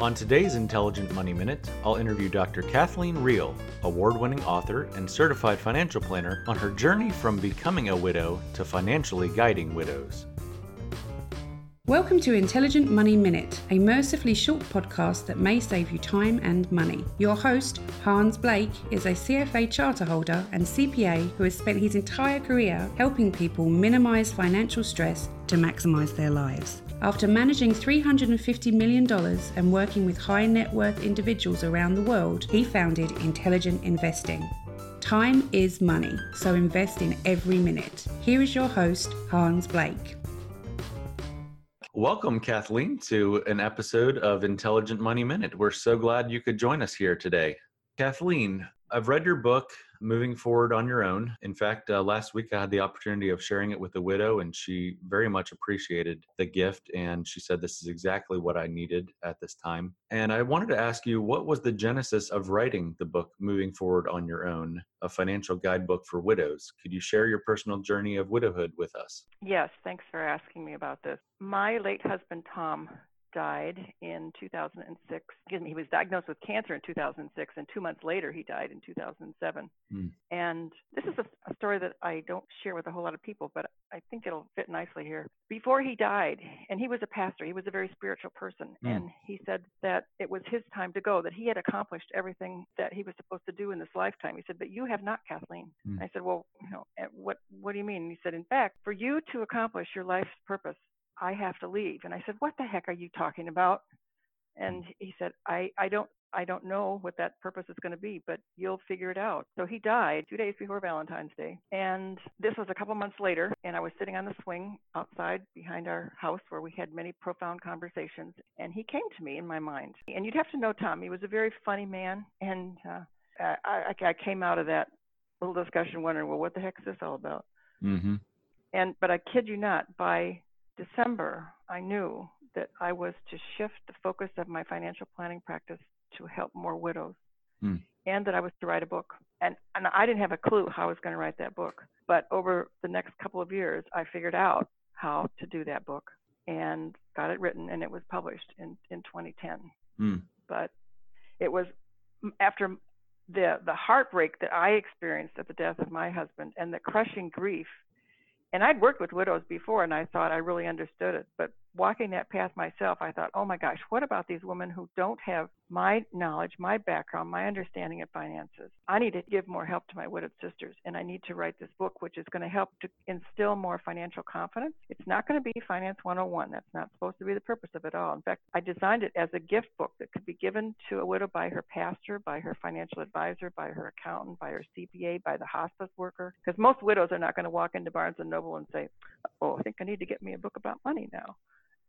On today's Intelligent Money Minute, I'll interview Dr. Kathleen Rehl, award winning author and certified financial planner, on her journey from becoming a widow to financially guiding widows. Welcome to Intelligent Money Minute, a mercifully short podcast that may save you time and money. Your host, Hans Blake, is a CFA charter holder and CPA who has spent his entire career helping people minimize financial stress to maximize their lives. After managing $350 million and working with high net worth individuals around the world, he founded Intelligent Investing. Time is money, so invest in every minute. Here is your host, Hans Blake. Welcome, Kathleen, to an episode of Intelligent Money Minute. We're so glad you could join us here today. Kathleen, I've read your book, Moving Forward on Your Own. In fact, uh, last week I had the opportunity of sharing it with a widow, and she very much appreciated the gift. And she said, This is exactly what I needed at this time. And I wanted to ask you, what was the genesis of writing the book, Moving Forward on Your Own, a financial guidebook for widows? Could you share your personal journey of widowhood with us? Yes, thanks for asking me about this. My late husband, Tom, died in 2006. Excuse me, he was diagnosed with cancer in 2006, and two months later, he died in 2007. Mm. And this is a, a, story that I don't share with a whole lot of people, but I think it'll fit nicely here. Before he died, and he was a pastor, he was a very spiritual person, mm. and he said that it was his time to go, that he had accomplished everything that he was supposed to do in this lifetime. He said, But you have not, Kathleen. Mm. I said, Well, you know, what, what do you mean? And he said, In fact, for you to accomplish your life's purpose, I have to leave. And I said, What the heck are you talking about? And he said, I, I don't I don't know what that purpose is going to be, but you'll figure it out. So he died two days before Valentine's Day. And this was a couple months later, and I was sitting on the swing outside behind our house where we had many profound conversations. And he came to me in my mind. And you'd have to know Tom, he was a very funny man. And uh, I, I, I came out of that little discussion wondering, well, what the heck is this all about? Mm-hmm. And but I kid you not, by December, I knew that I was to shift the focus of my financial planning practice to help more widows mm. and that I was to write a book. And, and I didn't have a clue how I was going to write that book. But over the next couple of years, I figured out how to do that book and got it written and it was published in, in 2010. Mm. But it was after the, the heartbreak that I experienced at the death of my husband and the crushing grief and I'd worked with widows before and I thought I really understood it. But walking that path myself, I thought, oh my gosh, what about these women who don't have my knowledge, my background, my understanding of finances? I need to give more help to my widowed sisters, and I need to write this book, which is going to help to instill more financial confidence. It's not going to be Finance 101. That's not supposed to be the purpose of it all. In fact, I designed it as a gift book that could be given to a widow by her pastor, by her financial advisor, by her accountant, by her CPA, by the hospice worker. Because most widows are not going to walk into Barnes and Noble and say, "Oh, I think I need to get me a book about money now."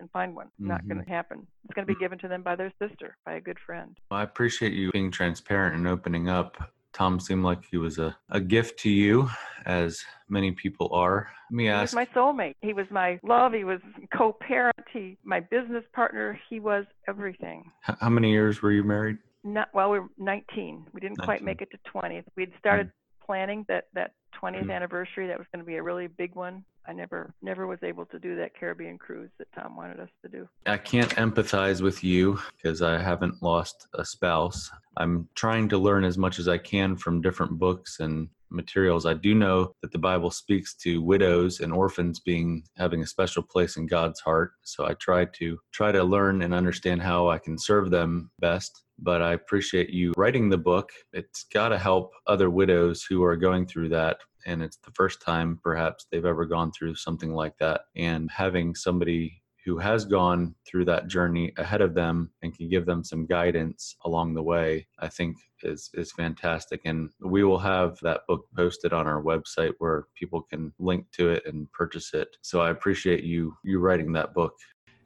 And find one. Mm-hmm. Not going to happen. It's going to be given to them by their sister, by a good friend. Well, I appreciate you being transparent and opening up. Tom seemed like he was a, a gift to you, as many people are. Let me ask. He was my soulmate. He was my love. He was co-parent. He my business partner. He was everything. How many years were you married? Not well. We were 19. We didn't 19. quite make it to 20. We'd started. Planning that that 20th mm. anniversary. That was going to be a really big one. I never never was able to do that Caribbean cruise that Tom wanted us to do. I can't empathize with you because I haven't lost a spouse. I'm trying to learn as much as I can from different books and materials. I do know that the Bible speaks to widows and orphans being having a special place in God's heart. So I try to try to learn and understand how I can serve them best. But I appreciate you writing the book. It's got to help other widows who are going through that and it's the first time perhaps they've ever gone through something like that and having somebody who has gone through that journey ahead of them and can give them some guidance along the way i think is is fantastic and we will have that book posted on our website where people can link to it and purchase it so i appreciate you you writing that book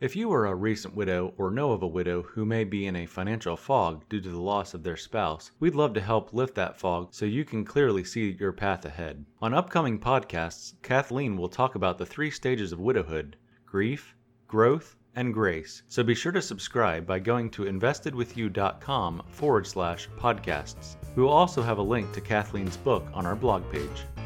if you are a recent widow or know of a widow who may be in a financial fog due to the loss of their spouse, we'd love to help lift that fog so you can clearly see your path ahead. On upcoming podcasts, Kathleen will talk about the three stages of widowhood grief, growth, and grace. So be sure to subscribe by going to investedwithyou.com forward slash podcasts. We will also have a link to Kathleen's book on our blog page.